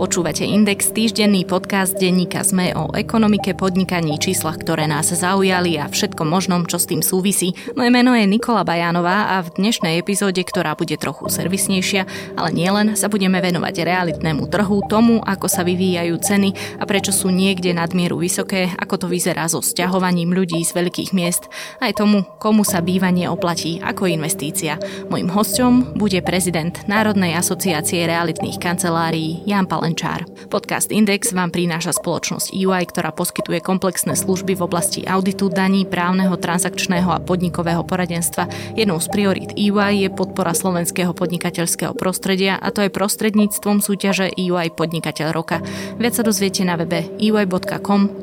Počúvate Index, týždenný podcast denníka ZME o ekonomike, podnikaní, číslach, ktoré nás zaujali a všetko možnom, čo s tým súvisí. Moje meno je Nikola Bajánová a v dnešnej epizóde, ktorá bude trochu servisnejšia, ale nielen, sa budeme venovať realitnému trhu, tomu, ako sa vyvíjajú ceny a prečo sú niekde nadmieru vysoké, ako to vyzerá so sťahovaním ľudí z veľkých miest, aj tomu, komu sa bývanie oplatí ako investícia. Mojím hosťom bude prezident Národnej asociácie realitných kancelárií Jan Palen Lenčár. Podcast Index vám prináša spoločnosť EY, ktorá poskytuje komplexné služby v oblasti auditu, daní, právneho, transakčného a podnikového poradenstva. Jednou z priorít EY je podpora slovenského podnikateľského prostredia a to je prostredníctvom súťaže EY Podnikateľ roka. Viac sa dozviete na webe ey.com.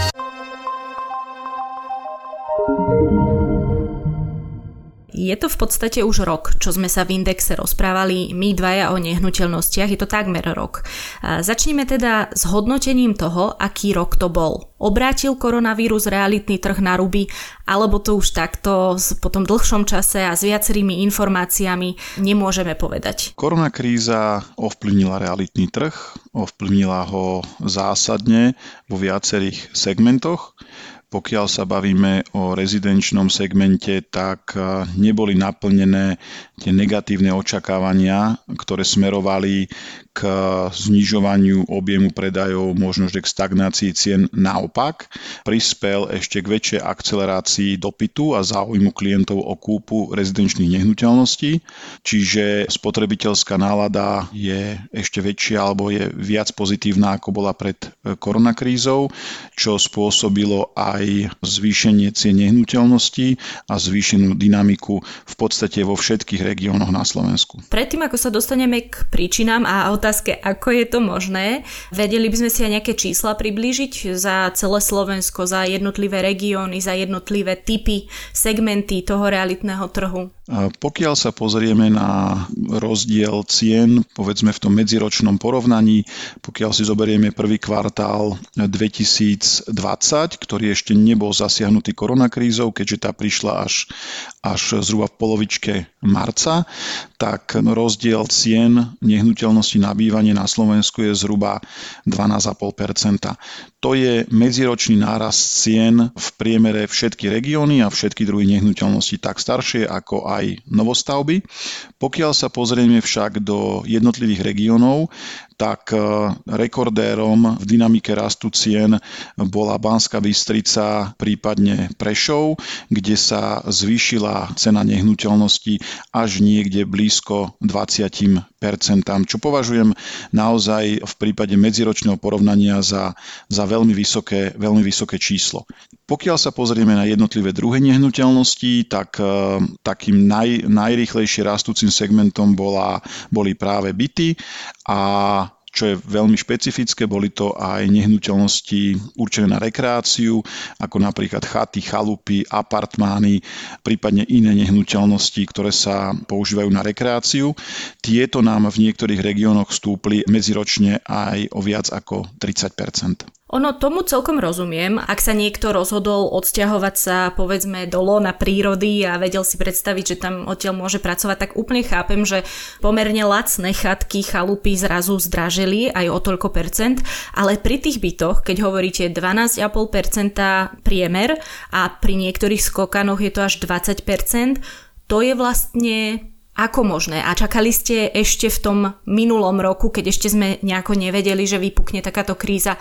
Je to v podstate už rok, čo sme sa v Indexe rozprávali my dvaja o nehnuteľnostiach, je to takmer rok. Začneme teda s hodnotením toho, aký rok to bol. Obrátil koronavírus realitný trh na ruby, alebo to už takto po tom dlhšom čase a s viacerými informáciami nemôžeme povedať. Koronakríza ovplyvnila realitný trh, ovplyvnila ho zásadne vo viacerých segmentoch. Pokiaľ sa bavíme o rezidenčnom segmente, tak eh, neboli naplnené tie negatívne očakávania, ktoré smerovali k znižovaniu objemu predajov, možno že k stagnácii cien. Naopak, prispel ešte k väčšej akcelerácii dopytu a záujmu klientov o kúpu rezidenčných nehnuteľností, čiže spotrebiteľská nálada je ešte väčšia alebo je viac pozitívna ako bola pred koronakrízou, čo spôsobilo aj zvýšenie cien nehnuteľností a zvýšenú dynamiku v podstate vo všetkých regiónoch na Slovensku. Predtým, ako sa dostaneme k príčinám a otázke, ako je to možné. Vedeli by sme si aj nejaké čísla priblížiť za celé Slovensko, za jednotlivé regióny, za jednotlivé typy, segmenty toho realitného trhu? Pokiaľ sa pozrieme na rozdiel cien, povedzme v tom medziročnom porovnaní, pokiaľ si zoberieme prvý kvartál 2020, ktorý ešte nebol zasiahnutý koronakrízou, keďže tá prišla až, až zhruba v polovičke marca, tak rozdiel cien nehnuteľnosti na bývanie na Slovensku je zhruba 12,5% To je medziročný nárast cien v priemere všetky regióny a všetky druhy nehnuteľnosti, tak staršie ako aj novostavby. Pokiaľ sa pozrieme však do jednotlivých regiónov, tak e, rekordérom v dynamike rastu cien bola Banská Bystrica, prípadne Prešov, kde sa zvýšila cena nehnuteľnosti až niekde blízko 20 čo považujem naozaj v prípade medziročného porovnania za, za veľmi, vysoké, veľmi vysoké číslo. Pokiaľ sa pozrieme na jednotlivé druhé nehnuteľnosti, tak e, takým naj, najrýchlejšie rastúcim segmentom bola, boli práve byty a čo je veľmi špecifické, boli to aj nehnuteľnosti určené na rekreáciu, ako napríklad chaty, chalupy, apartmány, prípadne iné nehnuteľnosti, ktoré sa používajú na rekreáciu. Tieto nám v niektorých regiónoch stúpli medziročne aj o viac ako 30 ono tomu celkom rozumiem, ak sa niekto rozhodol odsťahovať sa povedzme do lona prírody a vedel si predstaviť, že tam odtiaľ môže pracovať, tak úplne chápem, že pomerne lacné chatky, chalupy zrazu zdražili aj o toľko percent, ale pri tých bytoch, keď hovoríte 12,5% priemer a pri niektorých skokanoch je to až 20%, to je vlastne ako možné? A čakali ste ešte v tom minulom roku, keď ešte sme nejako nevedeli, že vypukne takáto kríza,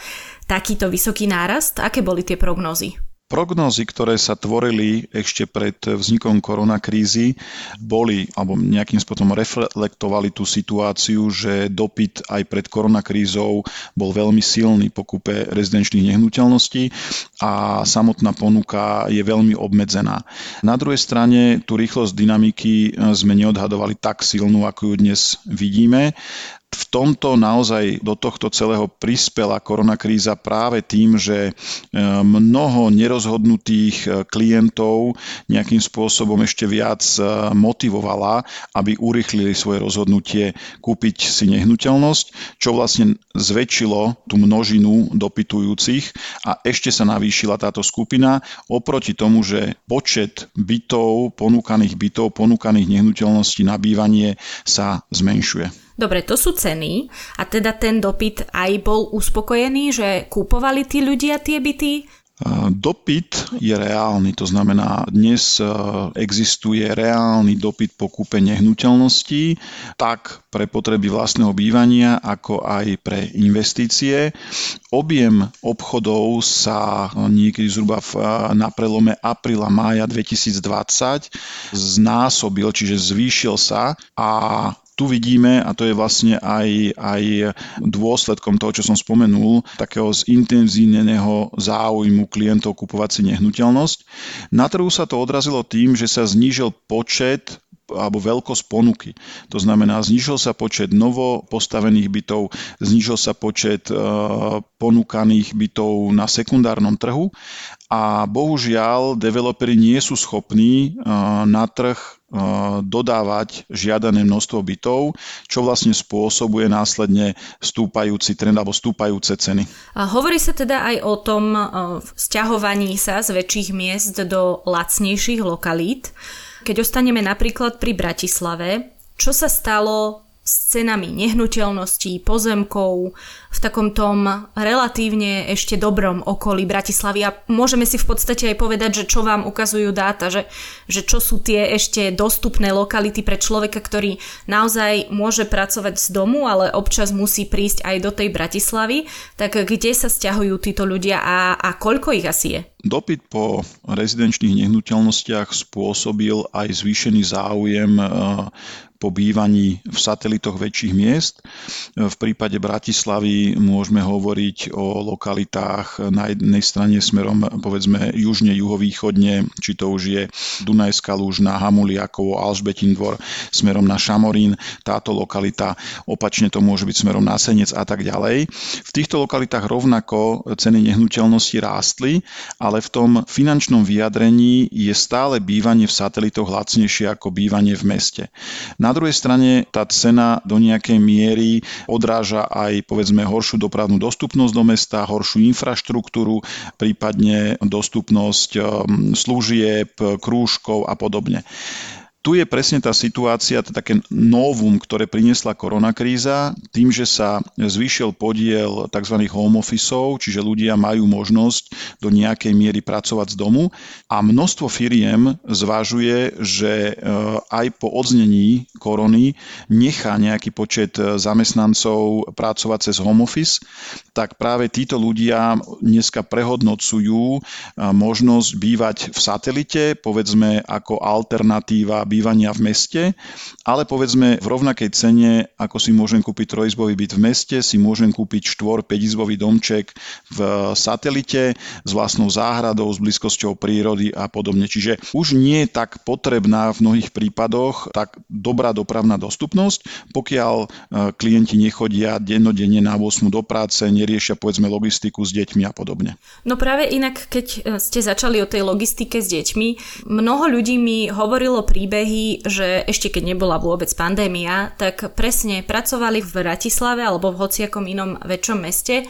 takýto vysoký nárast? Aké boli tie prognózy? Prognózy, ktoré sa tvorili ešte pred vznikom koronakrízy, boli alebo nejakým spôsobom reflektovali tú situáciu, že dopyt aj pred koronakrízou bol veľmi silný po kúpe rezidenčných nehnuteľností a samotná ponuka je veľmi obmedzená. Na druhej strane tú rýchlosť dynamiky sme neodhadovali tak silnú, ako ju dnes vidíme v tomto naozaj do tohto celého prispela koronakríza práve tým, že mnoho nerozhodnutých klientov nejakým spôsobom ešte viac motivovala, aby urychlili svoje rozhodnutie kúpiť si nehnuteľnosť, čo vlastne zväčšilo tú množinu dopytujúcich a ešte sa navýšila táto skupina oproti tomu, že počet bytov, ponúkaných bytov, ponúkaných nehnuteľností na bývanie sa zmenšuje. Dobre, to sú ceny a teda ten dopyt aj bol uspokojený, že kúpovali tí ľudia tie byty? Dopyt je reálny, to znamená, dnes existuje reálny dopyt po kúpe nehnuteľností, tak pre potreby vlastného bývania, ako aj pre investície. Objem obchodov sa niekedy zhruba na prelome apríla mája 2020 znásobil, čiže zvýšil sa a tu vidíme, a to je vlastne aj, aj dôsledkom toho, čo som spomenul, takého zintenzívneného záujmu klientov kupovať si nehnuteľnosť. Na trhu sa to odrazilo tým, že sa znížil počet alebo veľkosť ponuky. To znamená, znižil sa počet novo postavených bytov, znižil sa počet ponúkaných bytov na sekundárnom trhu a bohužiaľ developeri nie sú schopní na trh dodávať žiadané množstvo bytov, čo vlastne spôsobuje následne stúpajúci trend alebo stúpajúce ceny. A hovorí sa teda aj o tom vzťahovaní sa z väčších miest do lacnejších lokalít. Keď ostaneme napríklad pri Bratislave, čo sa stalo s cenami nehnuteľností, pozemkov v takom relatívne ešte dobrom okolí Bratislavy a môžeme si v podstate aj povedať, že čo vám ukazujú dáta, že, že čo sú tie ešte dostupné lokality pre človeka, ktorý naozaj môže pracovať z domu, ale občas musí prísť aj do tej Bratislavy, tak kde sa stiahujú títo ľudia a, a koľko ich asi je? Dopyt po rezidenčných nehnuteľnostiach spôsobil aj zvýšený záujem po bývaní v satelitoch väčších miest. V prípade Bratislavy môžeme hovoriť o lokalitách na jednej strane smerom povedzme južne, juhovýchodne, či to už je Dunajská Lúžna, Hamuliakovo, Alžbetín dvor, smerom na Šamorín, táto lokalita, opačne to môže byť smerom na Senec a tak ďalej. V týchto lokalitách rovnako ceny nehnuteľnosti rástli, ale v tom finančnom vyjadrení je stále bývanie v satelitoch lacnejšie ako bývanie v meste. Na na druhej strane tá cena do nejakej miery odráža aj povedzme horšiu dopravnú dostupnosť do mesta, horšiu infraštruktúru, prípadne dostupnosť um, služieb, krúžkov a podobne tu je presne tá situácia, to také novum, ktoré priniesla koronakríza, tým, že sa zvýšil podiel tzv. home officeov, čiže ľudia majú možnosť do nejakej miery pracovať z domu a množstvo firiem zvažuje, že e, aj po odznení korony nechá nejaký počet zamestnancov pracovať cez home office, tak práve títo ľudia dneska prehodnocujú e, možnosť bývať v satelite, povedzme ako alternatíva bývania v meste, ale povedzme v rovnakej cene, ako si môžem kúpiť trojizbový byt v meste, si môžem kúpiť 4 5 izbový domček v satelite s vlastnou záhradou, s blízkosťou prírody a podobne. Čiže už nie je tak potrebná v mnohých prípadoch tak dobrá dopravná dostupnosť, pokiaľ e, klienti nechodia dennodenne na 8 do práce, neriešia povedzme logistiku s deťmi a podobne. No práve inak, keď e, ste začali o tej logistike s deťmi, mnoho ľudí mi hovorilo príbeh, príbehy, že ešte keď nebola vôbec pandémia, tak presne pracovali v Bratislave alebo v hociakom inom väčšom meste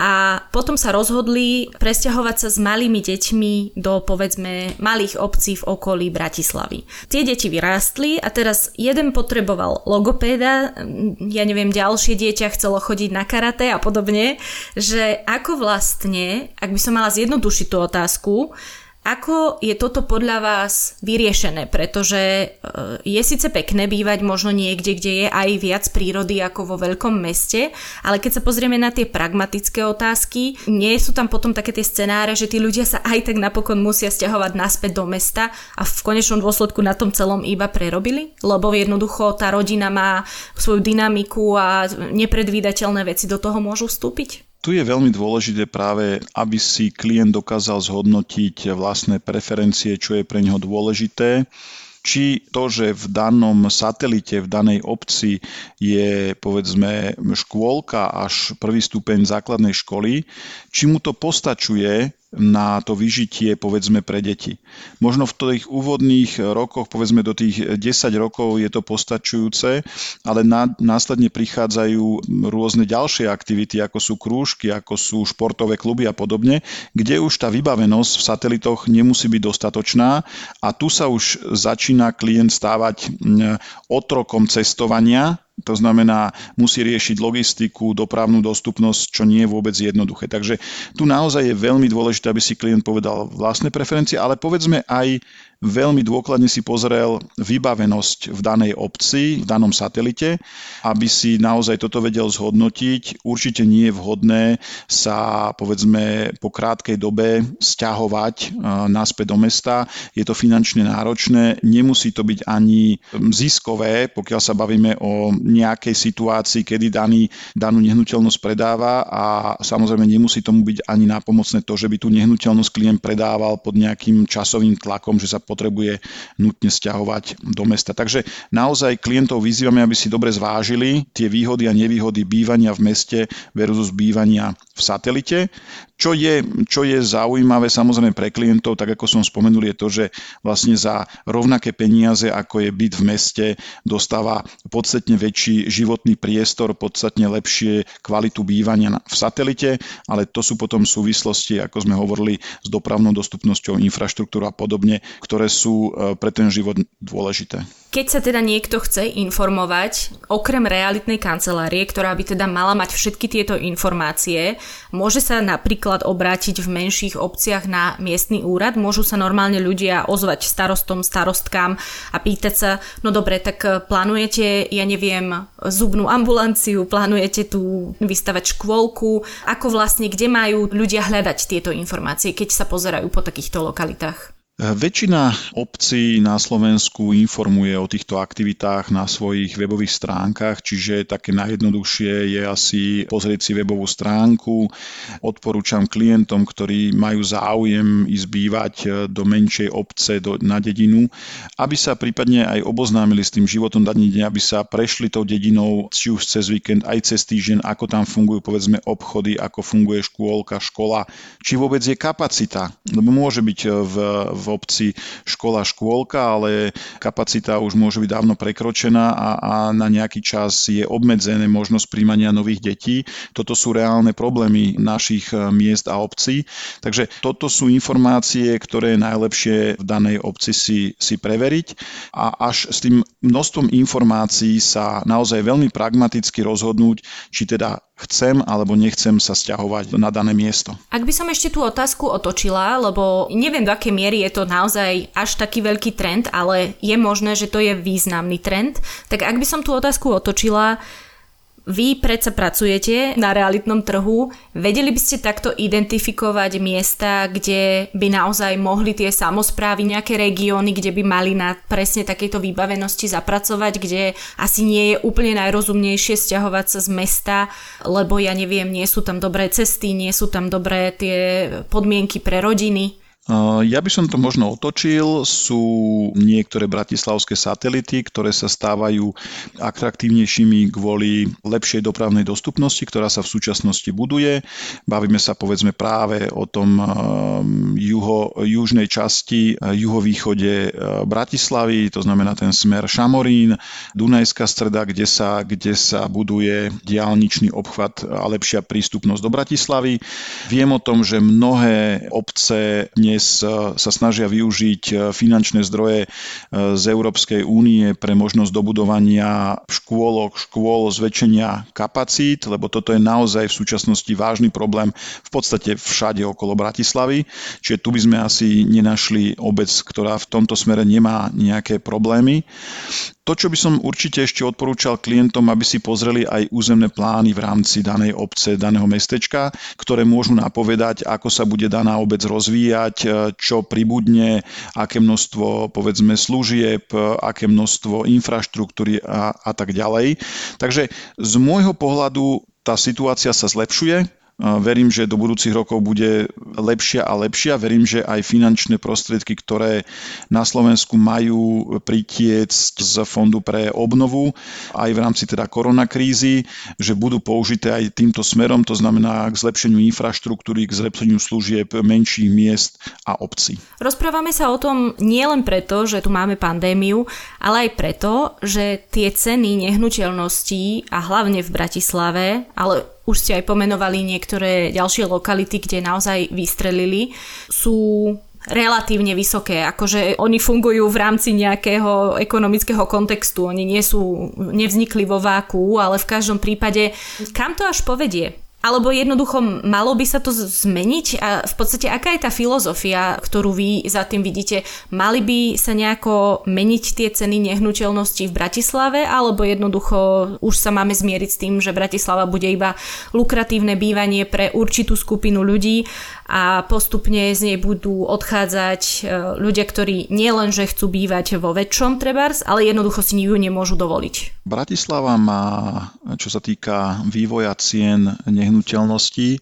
a potom sa rozhodli presťahovať sa s malými deťmi do povedzme malých obcí v okolí Bratislavy. Tie deti vyrástli a teraz jeden potreboval logopéda, ja neviem, ďalšie dieťa chcelo chodiť na karate a podobne, že ako vlastne, ak by som mala zjednodušiť tú otázku, ako je toto podľa vás vyriešené? Pretože e, je síce pekné bývať možno niekde, kde je aj viac prírody ako vo veľkom meste, ale keď sa pozrieme na tie pragmatické otázky, nie sú tam potom také tie scenáre, že tí ľudia sa aj tak napokon musia stiahovať naspäť do mesta a v konečnom dôsledku na tom celom iba prerobili? Lebo jednoducho tá rodina má svoju dynamiku a nepredvídateľné veci do toho môžu vstúpiť? Tu je veľmi dôležité práve, aby si klient dokázal zhodnotiť vlastné preferencie, čo je pre neho dôležité. Či to, že v danom satelite, v danej obci je povedzme škôlka až prvý stupeň základnej školy, či mu to postačuje na to vyžitie povedzme pre deti. Možno v tých úvodných rokoch, povedzme do tých 10 rokov je to postačujúce, ale následne prichádzajú rôzne ďalšie aktivity, ako sú krúžky, ako sú športové kluby a podobne, kde už tá vybavenosť v satelitoch nemusí byť dostatočná a tu sa už začína klient stávať otrokom cestovania, to znamená, musí riešiť logistiku, dopravnú dostupnosť, čo nie je vôbec jednoduché. Takže tu naozaj je veľmi dôležité, aby si klient povedal vlastné preferencie, ale povedzme aj veľmi dôkladne si pozrel vybavenosť v danej obci, v danom satelite, aby si naozaj toto vedel zhodnotiť. Určite nie je vhodné sa povedzme po krátkej dobe stiahovať e, naspäť do mesta. Je to finančne náročné, nemusí to byť ani ziskové, pokiaľ sa bavíme o nejakej situácii, kedy daný, danú nehnuteľnosť predáva a samozrejme nemusí tomu byť ani nápomocné to, že by tú nehnuteľnosť klient predával pod nejakým časovým tlakom, že sa potrebuje nutne stiahovať do mesta. Takže naozaj klientov vyzývame, aby si dobre zvážili tie výhody a nevýhody bývania v meste versus bývania v satelite. Čo je, čo je zaujímavé samozrejme pre klientov, tak ako som spomenul, je to, že vlastne za rovnaké peniaze, ako je byt v meste, dostáva podstatne väčší životný priestor, podstatne lepšie kvalitu bývania v satelite, ale to sú potom súvislosti, ako sme hovorili, s dopravnou dostupnosťou, infraštruktúrou a podobne, ktoré sú e, pre ten život dôležité. Keď sa teda niekto chce informovať, okrem realitnej kancelárie, ktorá by teda mala mať všetky tieto informácie, môže sa napríklad obrátiť v menších obciach na miestny úrad, môžu sa normálne ľudia ozvať starostom, starostkám a pýtať sa, no dobre, tak plánujete, ja neviem, zubnú ambulanciu, plánujete tu vystavať škôlku, ako vlastne, kde majú ľudia hľadať tieto informácie, keď sa pozerajú po takýchto lokalitách? Väčšina obcí na Slovensku informuje o týchto aktivitách na svojich webových stránkach, čiže také najjednoduchšie je asi pozrieť si webovú stránku. Odporúčam klientom, ktorí majú záujem ísť bývať do menšej obce, do, na dedinu, aby sa prípadne aj oboznámili s tým životom daný deň, aby sa prešli tou dedinou či už cez víkend, aj cez týždeň, ako tam fungujú povedzme obchody, ako funguje škôlka, škola, či vôbec je kapacita, lebo môže byť v, v obci škola, škôlka, ale kapacita už môže byť dávno prekročená a, a na nejaký čas je obmedzené možnosť príjmania nových detí. Toto sú reálne problémy našich e, miest a obcí. Takže toto sú informácie, ktoré je najlepšie v danej obci si, si preveriť a až s tým množstvom informácií sa naozaj veľmi pragmaticky rozhodnúť, či teda chcem alebo nechcem sa stiahovať na dané miesto. Ak by som ešte tú otázku otočila, lebo neviem do akej miery je to naozaj až taký veľký trend, ale je možné, že to je významný trend, tak ak by som tú otázku otočila, vy predsa pracujete na realitnom trhu, vedeli by ste takto identifikovať miesta, kde by naozaj mohli tie samozprávy, nejaké regióny, kde by mali na presne takéto výbavenosti zapracovať, kde asi nie je úplne najrozumnejšie stiahovať sa z mesta, lebo ja neviem, nie sú tam dobré cesty, nie sú tam dobré tie podmienky pre rodiny. Ja by som to možno otočil. Sú niektoré bratislavské satelity, ktoré sa stávajú atraktívnejšími kvôli lepšej dopravnej dostupnosti, ktorá sa v súčasnosti buduje. Bavíme sa povedzme práve o tom juho, južnej časti, juhovýchode Bratislavy, to znamená ten smer Šamorín, Dunajská streda, kde sa, kde sa buduje diálničný obchvat a lepšia prístupnosť do Bratislavy. Viem o tom, že mnohé obce dnes dnes e, sa snažia využiť e, finančné zdroje e, z Európskej únie pre možnosť dobudovania škôlok, škôl, zväčšenia kapacít, lebo toto je naozaj v súčasnosti vážny problém v podstate všade okolo Bratislavy. Čiže tu by sme asi nenašli obec, ktorá v tomto smere nemá nejaké problémy. To, čo by som určite ešte odporúčal klientom, aby si pozreli aj územné plány v rámci danej obce, daného mestečka, ktoré môžu napovedať, ako sa bude daná obec rozvíjať, čo pribudne, aké množstvo povedzme služieb, aké množstvo infraštruktúry a, a tak ďalej. Takže z môjho pohľadu tá situácia sa zlepšuje, Verím, že do budúcich rokov bude lepšia a lepšia. Verím, že aj finančné prostriedky, ktoré na Slovensku majú pritiecť z Fondu pre obnovu, aj v rámci teda koronakrízy, že budú použité aj týmto smerom, to znamená k zlepšeniu infraštruktúry, k zlepšeniu služieb menších miest a obcí. Rozprávame sa o tom nielen preto, že tu máme pandémiu, ale aj preto, že tie ceny nehnuteľností a hlavne v Bratislave, ale už ste aj pomenovali niektoré ďalšie lokality, kde naozaj vystrelili, sú relatívne vysoké. Akože oni fungujú v rámci nejakého ekonomického kontextu. Oni nie sú, nevznikli vo váku, ale v každom prípade kam to až povedie? Alebo jednoducho malo by sa to zmeniť? A v podstate aká je tá filozofia, ktorú vy za tým vidíte? Mali by sa nejako meniť tie ceny nehnuteľností v Bratislave? Alebo jednoducho už sa máme zmieriť s tým, že Bratislava bude iba lukratívne bývanie pre určitú skupinu ľudí a postupne z nej budú odchádzať e, ľudia, ktorí nielenže chcú bývať vo väčšom trebárs, ale jednoducho si ju nemôžu dovoliť. Bratislava má, čo sa týka vývoja cien nehnuteľností, nehnuteľností,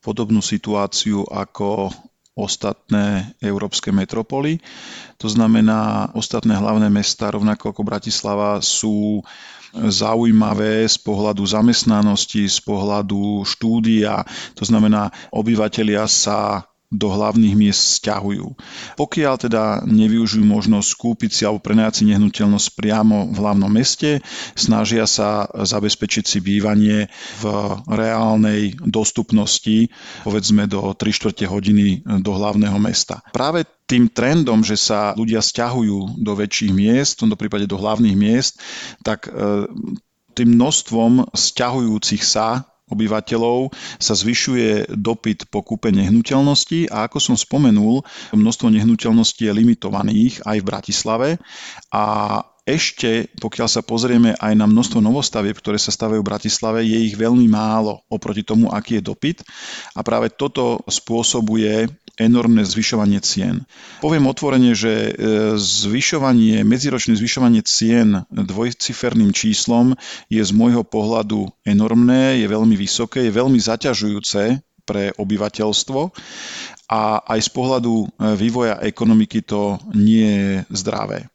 podobnú situáciu ako ostatné európske metropoly. To znamená, ostatné hlavné mesta, rovnako ako Bratislava, sú zaujímavé z pohľadu zamestnanosti, z pohľadu štúdia. To znamená, obyvateľia sa do hlavných miest stiahujú. Pokiaľ teda nevyužijú možnosť kúpiť si alebo prenajať si nehnuteľnosť priamo v hlavnom meste, snažia sa zabezpečiť si bývanie v reálnej dostupnosti, povedzme do 3 čtvrte hodiny do hlavného mesta. Práve tým trendom, že sa ľudia stiahujú do väčších miest, v tomto prípade do hlavných miest, tak e, tým množstvom stiahujúcich sa obyvateľov sa zvyšuje dopyt po kúpe nehnuteľností a ako som spomenul, množstvo nehnuteľností je limitovaných aj v Bratislave a ešte, pokiaľ sa pozrieme aj na množstvo novostavieb, ktoré sa stavajú v Bratislave, je ich veľmi málo oproti tomu, aký je dopyt. A práve toto spôsobuje enormné zvyšovanie cien. Poviem otvorene, že e, zvyšovanie, medziročné zvyšovanie cien dvojciferným číslom je z môjho pohľadu enormné, je veľmi vysoké, je veľmi zaťažujúce pre obyvateľstvo a aj z pohľadu e, vývoja ekonomiky to nie je zdravé.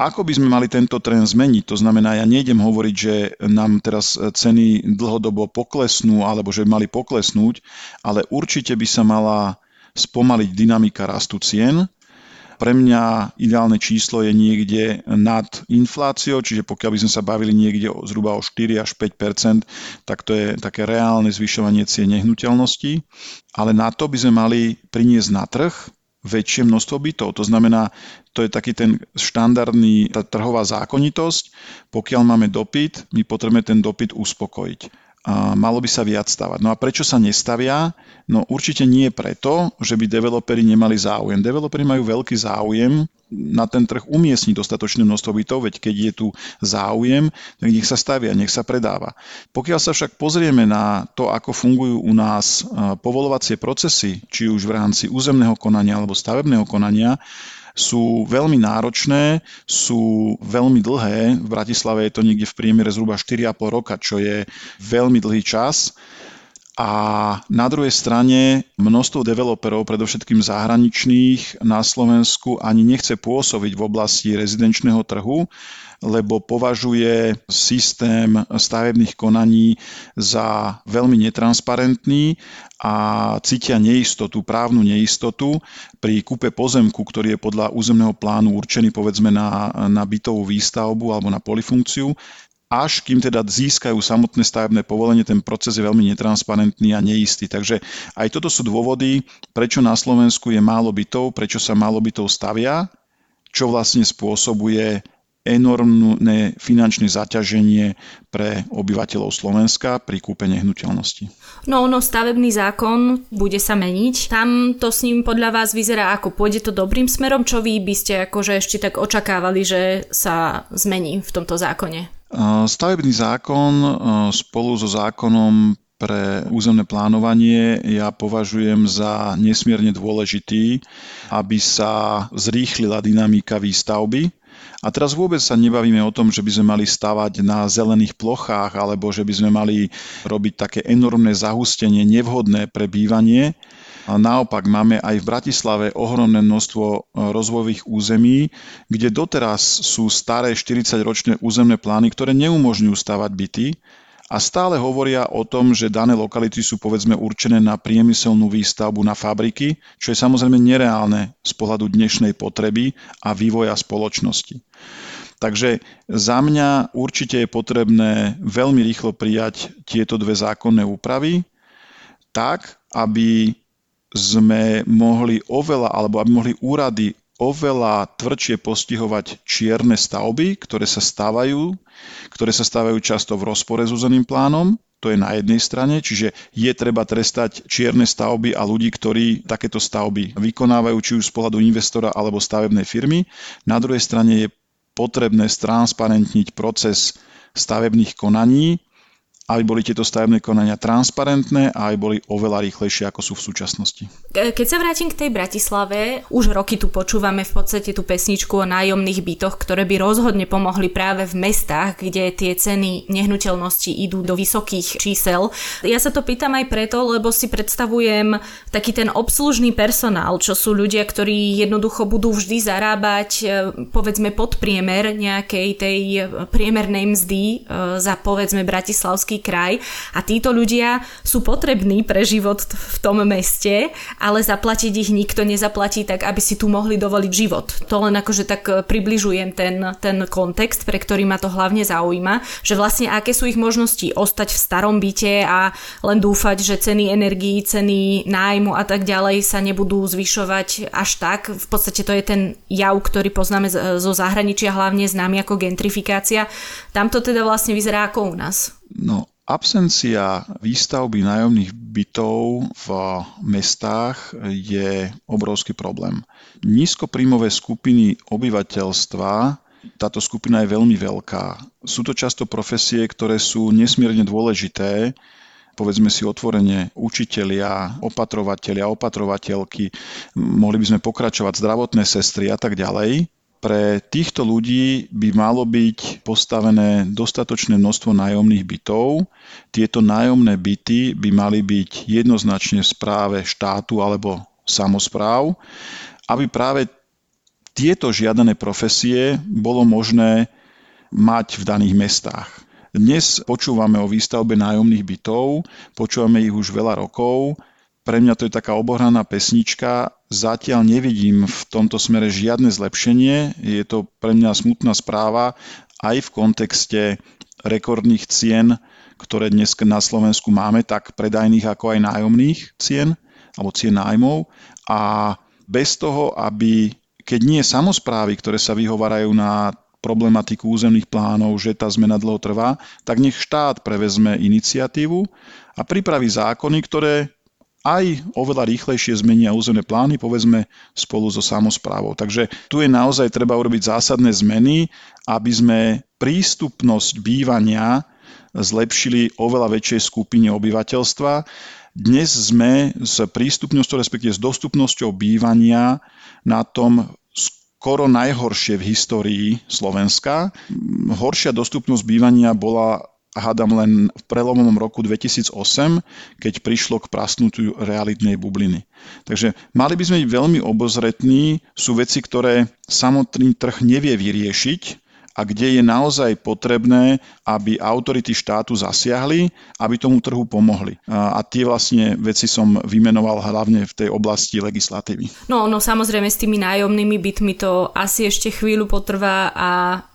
Ako by sme mali tento trend zmeniť? To znamená, ja nejdem hovoriť, že nám teraz ceny dlhodobo poklesnú alebo že mali poklesnúť, ale určite by sa mala spomaliť dynamika rastu cien. Pre mňa ideálne číslo je niekde nad infláciou, čiže pokiaľ by sme sa bavili niekde o, zhruba o 4 až 5% tak to je také reálne zvyšovanie cien nehnuteľností. Ale na to by sme mali priniesť na trh väčšie množstvo bytov. To znamená, to je taký ten štandardný, tá trhová zákonitosť. Pokiaľ máme dopyt, my potrebujeme ten dopyt uspokojiť a malo by sa viac stavať. No a prečo sa nestavia? No určite nie preto, že by developeri nemali záujem. Developeri majú veľký záujem na ten trh umiestniť dostatočné množstvo bytov, veď keď je tu záujem, tak nech sa stavia, nech sa predáva. Pokiaľ sa však pozrieme na to, ako fungujú u nás povolovacie procesy, či už v rámci územného konania alebo stavebného konania, sú veľmi náročné, sú veľmi dlhé. V Bratislave je to niekde v priemere zhruba 4,5 roka, čo je veľmi dlhý čas. A na druhej strane množstvo developerov, predovšetkým zahraničných na Slovensku, ani nechce pôsobiť v oblasti rezidenčného trhu, lebo považuje systém stavebných konaní za veľmi netransparentný a cítia neistotu, právnu neistotu pri kúpe pozemku, ktorý je podľa územného plánu určený povedzme na, na bytovú výstavbu alebo na polifunkciu, až kým teda získajú samotné stavebné povolenie, ten proces je veľmi netransparentný a neistý. Takže aj toto sú dôvody, prečo na Slovensku je málo bytov, prečo sa málo bytov stavia, čo vlastne spôsobuje enormné finančné zaťaženie pre obyvateľov Slovenska pri kúpe nehnuteľnosti. No ono, stavebný zákon bude sa meniť. Tam to s ním podľa vás vyzerá ako pôjde to dobrým smerom, čo vy by ste akože ešte tak očakávali, že sa zmení v tomto zákone? Stavebný zákon spolu so zákonom pre územné plánovanie ja považujem za nesmierne dôležitý, aby sa zrýchlila dynamika výstavby A teraz vôbec sa nebavíme o tom, že by sme mali stavať na zelených plochách alebo že by sme mali robiť také enormné zahustenie nevhodné pre bývanie. Naopak máme aj v Bratislave ohromné množstvo e, rozvojových území, kde doteraz sú staré 40-ročné územné plány, ktoré neumožňujú stavať byty a stále hovoria o tom, že dané lokality sú povedzme určené na priemyselnú výstavbu na fabriky, čo je samozrejme nereálne z pohľadu dnešnej potreby a vývoja spoločnosti. Takže za mňa určite je potrebné veľmi rýchlo prijať tieto dve zákonné úpravy, tak, aby sme mohli oveľa, alebo aby mohli úrady oveľa tvrdšie postihovať čierne stavby, ktoré sa stávajú, ktoré sa stávajú často v rozpore s územným plánom, to je na jednej strane, čiže je treba trestať čierne stavby a ľudí, ktorí takéto stavby vykonávajú, či už z pohľadu investora alebo stavebnej firmy. Na druhej strane je potrebné stransparentniť proces stavebných konaní, aby boli tieto stavebné konania transparentné a aj boli oveľa rýchlejšie, ako sú v súčasnosti. Keď sa vrátim k tej Bratislave, už roky tu počúvame v podstate tú pesničku o nájomných bytoch, ktoré by rozhodne pomohli práve v mestách, kde tie ceny nehnuteľnosti idú do vysokých čísel. Ja sa to pýtam aj preto, lebo si predstavujem taký ten obslužný personál, čo sú ľudia, ktorí jednoducho budú vždy zarábať e, povedzme pod priemer nejakej tej priemernej mzdy e, za povedzme bratislavský kraj a títo ľudia sú potrební pre život v tom meste, ale zaplatiť ich nikto nezaplatí tak, aby si tu mohli dovoliť život. To len akože tak e, približujem ten, ten kontext, pre ktorý ma to hlavne zaujíma, že vlastne aké sú ich možnosti ostať v starom byte a len dúfať, že ceny energií, ceny nájmu a tak ďalej sa nebudú zvyšovať až tak. V podstate to je ten jav, ktorý poznáme zo zahraničia, hlavne známy ako gentrifikácia. Tam to teda vlastne vyzerá ako u nás. No, Absencia výstavby nájomných bytov v mestách je obrovský problém. Nízkopríjmové skupiny obyvateľstva táto skupina je veľmi veľká. Sú to často profesie, ktoré sú nesmierne dôležité, povedzme si otvorene, učitelia, opatrovatelia, opatrovateľky, mohli by sme pokračovať zdravotné sestry a tak ďalej. Pre týchto ľudí by malo byť postavené dostatočné množstvo nájomných bytov. Tieto nájomné byty by mali byť jednoznačne v správe štátu alebo samozpráv, aby práve tieto žiadané profesie bolo možné mať v daných mestách. Dnes počúvame o výstavbe nájomných bytov, počúvame ich už veľa rokov, pre mňa to je taká obohraná pesnička. Zatiaľ nevidím v tomto smere žiadne zlepšenie. Je to pre mňa smutná správa aj v kontexte rekordných cien, ktoré dnes na Slovensku máme, tak predajných ako aj nájomných cien alebo cien nájmov. A bez toho, aby keď nie samozprávy, ktoré sa vyhovárajú na problematiku územných plánov, že tá zmena dlho trvá, tak nech štát prevezme iniciatívu a pripraví zákony, ktoré aj oveľa rýchlejšie zmenia územné plány, povedzme spolu so samozprávou. Takže tu je naozaj treba urobiť zásadné zmeny, aby sme prístupnosť bývania zlepšili oveľa väčšej skupine obyvateľstva. Dnes sme s prístupnosťou, respektíve s dostupnosťou bývania na tom skoro najhoršie v histórii Slovenska. Horšia dostupnosť bývania bola hádam len v prelomom roku 2008, keď prišlo k prasnutiu realitnej bubliny. Takže mali by sme byť veľmi obozretní, sú veci, ktoré samotný trh nevie vyriešiť, a kde je naozaj potrebné, aby autority štátu zasiahli, aby tomu trhu pomohli. A tie vlastne veci som vymenoval hlavne v tej oblasti legislatívy. No, no samozrejme s tými nájomnými bytmi to asi ešte chvíľu potrvá a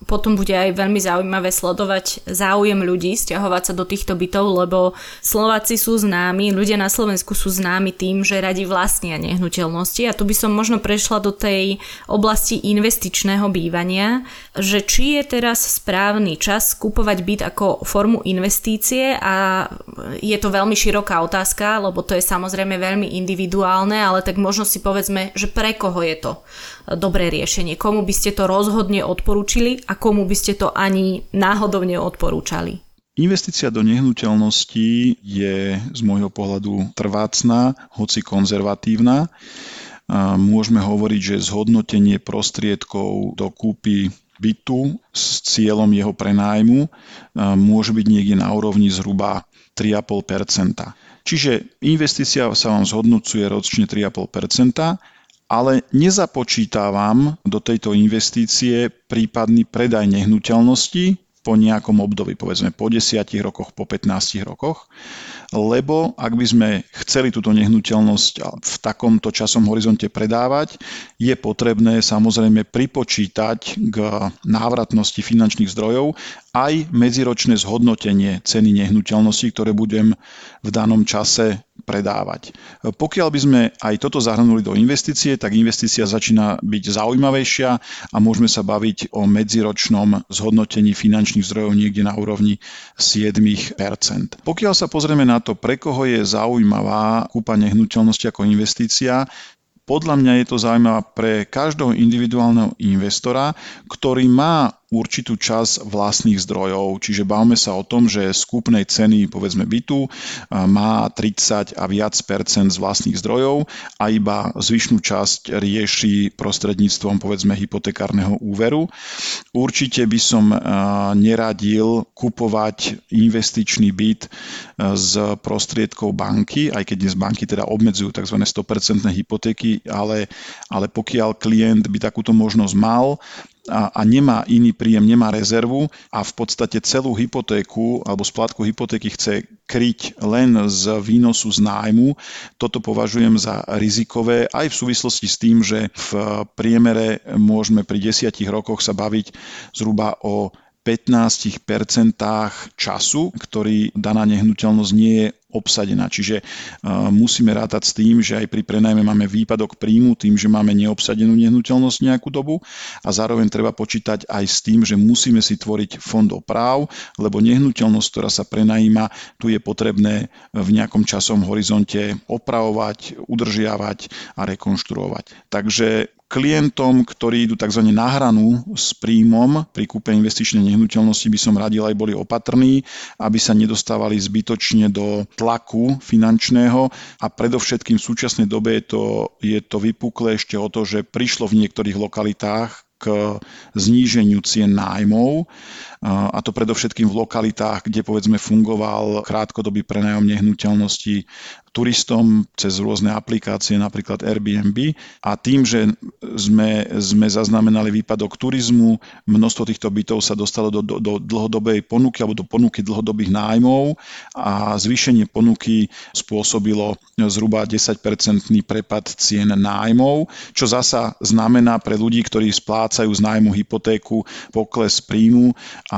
potom bude aj veľmi zaujímavé sledovať záujem ľudí stiahovať sa do týchto bytov, lebo Slováci sú známi, ľudia na Slovensku sú známi tým, že radi vlastnia nehnuteľnosti a tu by som možno prešla do tej oblasti investičného bývania, že či je teraz správny čas kupovať byt ako formu investície a je to veľmi široká otázka, lebo to je samozrejme veľmi individuálne, ale tak možno si povedzme, že pre koho je to dobré riešenie. Komu by ste to rozhodne odporúčili a komu by ste to ani náhodou neodporúčali? Investícia do nehnuteľností je z môjho pohľadu trvácná, hoci konzervatívna. Môžeme hovoriť, že zhodnotenie prostriedkov do kúpy bytu s cieľom jeho prenájmu môže byť niekde na úrovni zhruba 3,5% Čiže investícia sa vám zhodnocuje ročne 3,5% ale nezapočítavam do tejto investície prípadný predaj nehnuteľnosti po nejakom období, povedzme po 10 rokoch, po 15 rokoch, lebo ak by sme chceli túto nehnuteľnosť v takomto časom horizonte predávať, je potrebné samozrejme pripočítať k návratnosti finančných zdrojov aj medziročné zhodnotenie ceny nehnuteľnosti, ktoré budem v danom čase predávať. Pokiaľ by sme aj toto zahrnuli do investície, tak investícia začína byť zaujímavejšia a môžeme sa baviť o medziročnom zhodnotení finančných zdrojov niekde na úrovni 7%. Pokiaľ sa pozrieme na to, pre koho je zaujímavá kúpa nehnuteľnosti ako investícia, podľa mňa je to zaujímavé pre každého individuálneho investora, ktorý má určitú časť vlastných zdrojov. Čiže bavme sa o tom, že z kúpnej ceny povedzme bytu má 30 a viac percent z vlastných zdrojov a iba zvyšnú časť rieši prostredníctvom povedzme hypotekárneho úveru. Určite by som neradil kupovať investičný byt z prostriedkov banky, aj keď dnes banky teda obmedzujú tzv. 100% hypotéky, ale, ale pokiaľ klient by takúto možnosť mal, a, a nemá iný príjem, nemá rezervu a v podstate celú hypotéku alebo splátku hypotéky chce kryť len z výnosu z nájmu. Toto považujem za rizikové aj v súvislosti s tým, že v priemere môžeme pri desiatich rokoch sa baviť zhruba o 15% času, ktorý daná nehnuteľnosť nie je obsadená. Čiže musíme rátať s tým, že aj pri prenajme máme výpadok príjmu tým, že máme neobsadenú nehnuteľnosť nejakú dobu a zároveň treba počítať aj s tým, že musíme si tvoriť fond oprav, lebo nehnuteľnosť, ktorá sa prenajíma, tu je potrebné v nejakom časom horizonte opravovať, udržiavať a rekonštruovať. Takže klientom, ktorí idú tzv. na hranu s príjmom pri kúpe investičnej nehnuteľnosti by som radil aj boli opatrní, aby sa nedostávali zbytočne do tlaku finančného a predovšetkým v súčasnej dobe je to, je to vypuklé ešte o to, že prišlo v niektorých lokalitách k zníženiu cien nájmov a to predovšetkým v lokalitách, kde povedzme fungoval krátkodobý prenajom nehnuteľnosti turistom cez rôzne aplikácie, napríklad Airbnb. A tým, že sme, sme zaznamenali výpadok turizmu, množstvo týchto bytov sa dostalo do, do, do dlhodobej ponuky alebo do ponuky dlhodobých nájmov a zvýšenie ponuky spôsobilo zhruba 10-percentný prepad cien nájmov, čo zasa znamená pre ľudí, ktorí splácajú z nájmu hypotéku pokles príjmu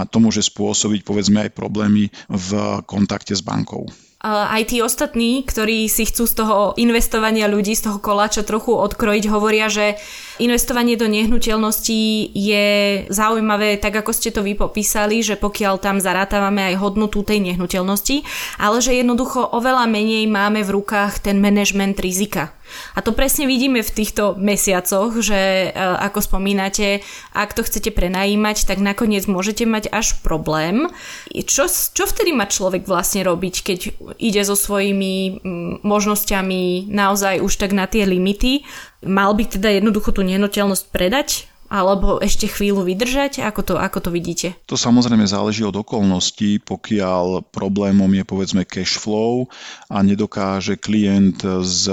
to môže spôsobiť povedzme aj problémy v kontakte s bankou aj tí ostatní, ktorí si chcú z toho investovania ľudí, z toho koláča trochu odkrojiť, hovoria, že investovanie do nehnuteľností je zaujímavé, tak ako ste to vy popísali, že pokiaľ tam zarátavame aj hodnotu tej nehnuteľnosti, ale že jednoducho oveľa menej máme v rukách ten management rizika. A to presne vidíme v týchto mesiacoch, že e, ako spomínate, ak to chcete prenajímať, tak nakoniec môžete mať až problém. Čo, čo vtedy má človek vlastne robiť, keď ide so svojimi možnosťami naozaj už tak na tie limity? Mal by teda jednoducho tú nehnuteľnosť predať? Alebo ešte chvíľu vydržať? Ako to, ako to vidíte? To samozrejme záleží od okolností, pokiaľ problémom je povedzme cash flow a nedokáže klient z,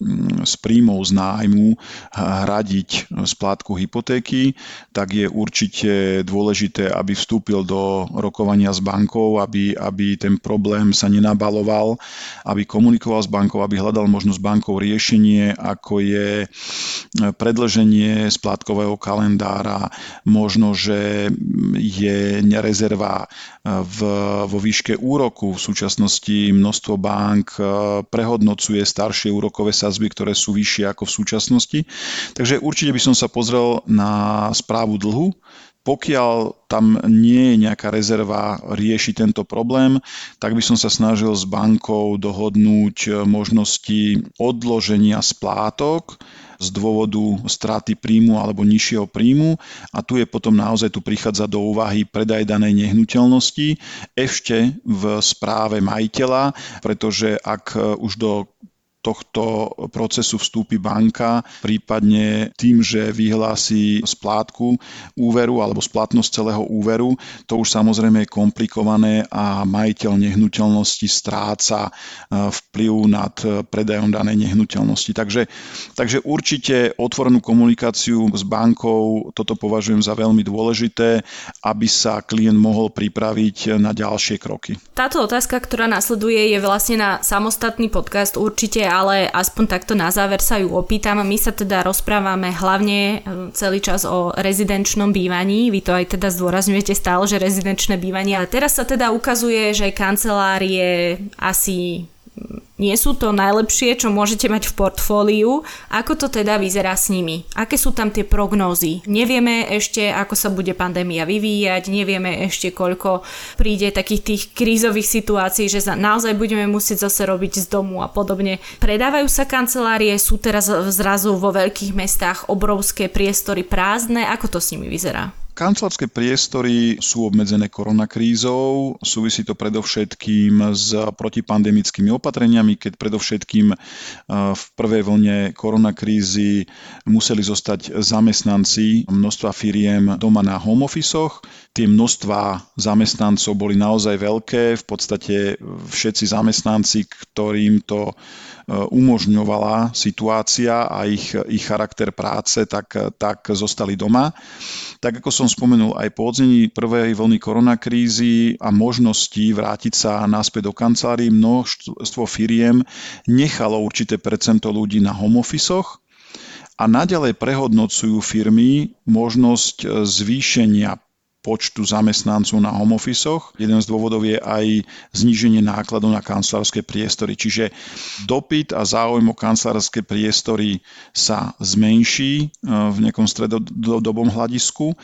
mm, z príjmov z nájmu hradiť splátku hypotéky, tak je určite dôležité, aby vstúpil do rokovania s bankou, aby, aby ten problém sa nenabaloval, aby komunikoval s bankou, aby hľadal možnosť bankou riešenie, ako je predlženie splátkového kalendára, možno, že je nerezerva v, vo výške úroku. V súčasnosti množstvo bank e, prehodnocuje staršie úrokové sazby, ktoré sú vyššie ako v súčasnosti. Takže určite by som sa pozrel na správu dlhu, pokiaľ tam nie je nejaká rezerva riešiť tento problém, tak by som sa snažil s bankou dohodnúť možnosti odloženia splátok z dôvodu straty príjmu alebo nižšieho príjmu. A tu je potom naozaj tu prichádza do úvahy predaj danej nehnuteľnosti ešte v správe majiteľa, pretože ak už do tohto procesu vstúpi banka, prípadne tým, že vyhlási splátku úveru alebo splatnosť celého úveru, to už samozrejme je komplikované a majiteľ nehnuteľnosti stráca e, vplyv nad predajom danej nehnuteľnosti. Takže, takže určite otvorenú komunikáciu s bankou, toto považujem za veľmi dôležité, aby sa klient mohol pripraviť na ďalšie kroky. Táto otázka, ktorá nasleduje, je vlastne na samostatný podcast určite, ale aspoň takto na záver sa ju opýtam. My sa teda rozprávame hlavne e, celý čas o rezidenčnom bývaní. Vy to aj teda zdôrazňujete stále, že rezidenčné bývanie. Ale teraz sa teda ukazuje, že kancelárie asi nie sú to najlepšie, čo môžete mať v portfóliu. Ako to teda vyzerá s nimi? Aké sú tam tie prognózy? Nevieme ešte, ako sa bude pandémia vyvíjať, nevieme ešte, koľko príde takých tých krízových situácií, že naozaj budeme musieť zase robiť z domu a podobne. Predávajú sa kancelárie, sú teraz zrazu vo veľkých mestách obrovské priestory prázdne. Ako to s nimi vyzerá? Kancelárske priestory sú obmedzené koronakrízou, súvisí to predovšetkým s protipandemickými opatreniami, keď predovšetkým eh, v prvej vlne koronakrízy museli zostať zamestnanci množstva firiem doma na home office Tie množstva zamestnancov boli naozaj veľké, v podstate všetci zamestnanci, ktorým to E, umožňovala situácia a ich, ich charakter práce, tak, tak zostali doma. Tak ako som spomenul, aj po odzení prvej vlny koronakrízy a možnosti vrátiť sa naspäť do kancelárií, množstvo firiem nechalo určité percento ľudí na home office a naďalej prehodnocujú firmy možnosť zvýšenia počtu zamestnancov na home office. Jeden z dôvodov je aj zníženie nákladov na kancelárske priestory. Čiže dopyt a záujem o kancelárske priestory sa zmenší e, v nejakom stredodobom hľadisku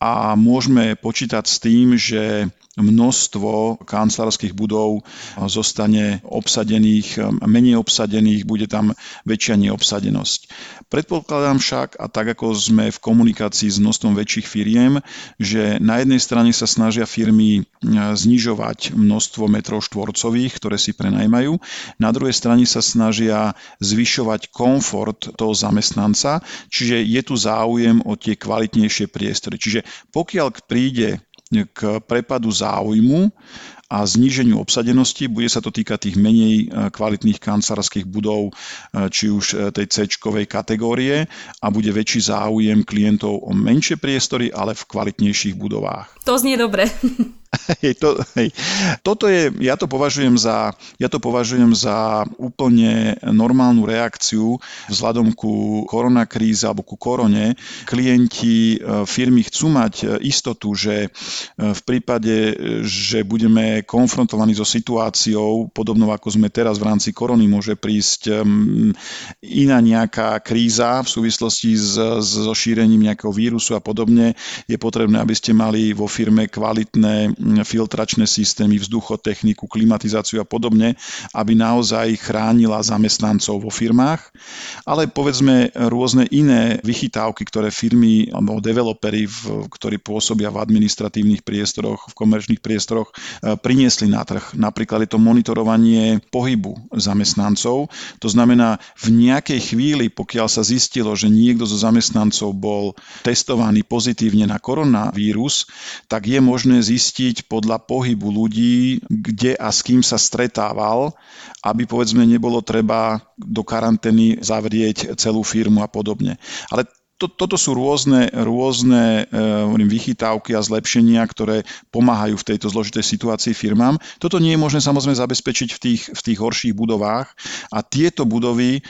a môžeme počítať s tým, že množstvo kancelárskych budov zostane obsadených, menej obsadených, bude tam väčšia neobsadenosť. Predpokladám však, a tak ako sme v komunikácii s množstvom väčších firiem, že na jednej strane sa snažia firmy znižovať množstvo metrov štvorcových, ktoré si prenajmajú, na druhej strane sa snažia zvyšovať komfort toho zamestnanca, čiže je tu záujem o tie kvalitnejšie priestory. Čiže pokiaľ príde k prepadu záujmu a zníženiu obsadenosti. Bude sa to týkať tých menej e, kvalitných kancelárskych budov, e, či už e, tej C kategórie a bude väčší záujem klientov o menšie priestory, ale v kvalitnejších budovách. To znie dobre. Hej, to, hej. Toto je, ja to, považujem za, ja to považujem za úplne normálnu reakciu vzhľadom ku koronakríze alebo ku korone. Klienti e, firmy chcú mať e, istotu, že e, v prípade, že budeme konfrontovaní so situáciou, podobnou ako sme teraz v rámci korony, môže prísť iná nejaká kríza v súvislosti s, so šírením nejakého vírusu a podobne, je potrebné, aby ste mali vo firme kvalitné filtračné systémy, vzduchotechniku, klimatizáciu a podobne, aby naozaj chránila zamestnancov vo firmách. Ale povedzme rôzne iné vychytávky, ktoré firmy alebo developery, ktorí pôsobia v administratívnych priestoroch, v komerčných priestoroch, e, priniesli na trh. Napríklad je to monitorovanie pohybu zamestnancov. To znamená, v nejakej chvíli, pokiaľ sa zistilo, že niekto zo zamestnancov bol testovaný pozitívne na koronavírus, tak je možné zistiť, zistiť podľa pohybu ľudí, kde a s kým sa stretával, aby povedzme nebolo treba do karantény zavrieť celú firmu a podobne. Ale to, toto sú rôzne, rôzne e, vychytávky a zlepšenia, ktoré pomáhajú v tejto zložitej situácii firmám. Toto nie je možné samozrejme zabezpečiť v tých, v tých horších budovách a tieto budovy e,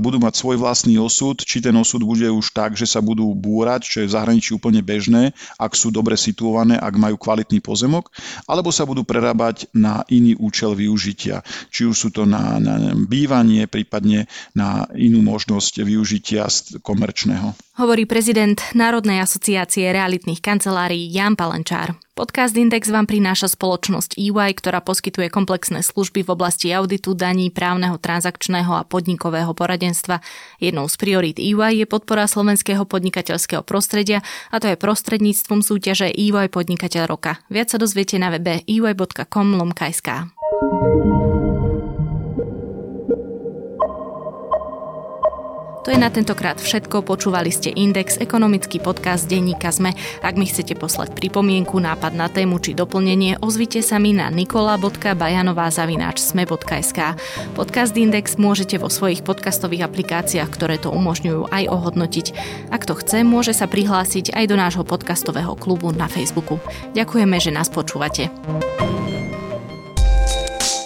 budú mať svoj vlastný osud, či ten osud bude už tak, že sa budú búrať, čo je v zahraničí úplne bežné, ak sú dobre situované, ak majú kvalitný pozemok, alebo sa budú prerábať na iný účel využitia. Či už sú to na, na bývanie, prípadne na inú možnosť využitia komerčného hovorí prezident Národnej asociácie realitných kancelárií Jan Palenčár. Podcast Index vám prináša spoločnosť EY, ktorá poskytuje komplexné služby v oblasti auditu, daní, právneho, transakčného a podnikového poradenstva. Jednou z priorít EY je podpora slovenského podnikateľského prostredia a to je prostredníctvom súťaže EY Podnikateľ roka. Viac sa dozviete na webe ey.com lomkajská. To je na tentokrát všetko. Počúvali ste Index, ekonomický podcast denníka ZME. Ak mi chcete poslať pripomienku, nápad na tému či doplnenie, ozvite sa mi na nikola.bajanová.sme.sk. Podcast Index môžete vo svojich podcastových aplikáciách, ktoré to umožňujú, aj ohodnotiť. Ak to chce, môže sa prihlásiť aj do nášho podcastového klubu na Facebooku. Ďakujeme, že nás počúvate.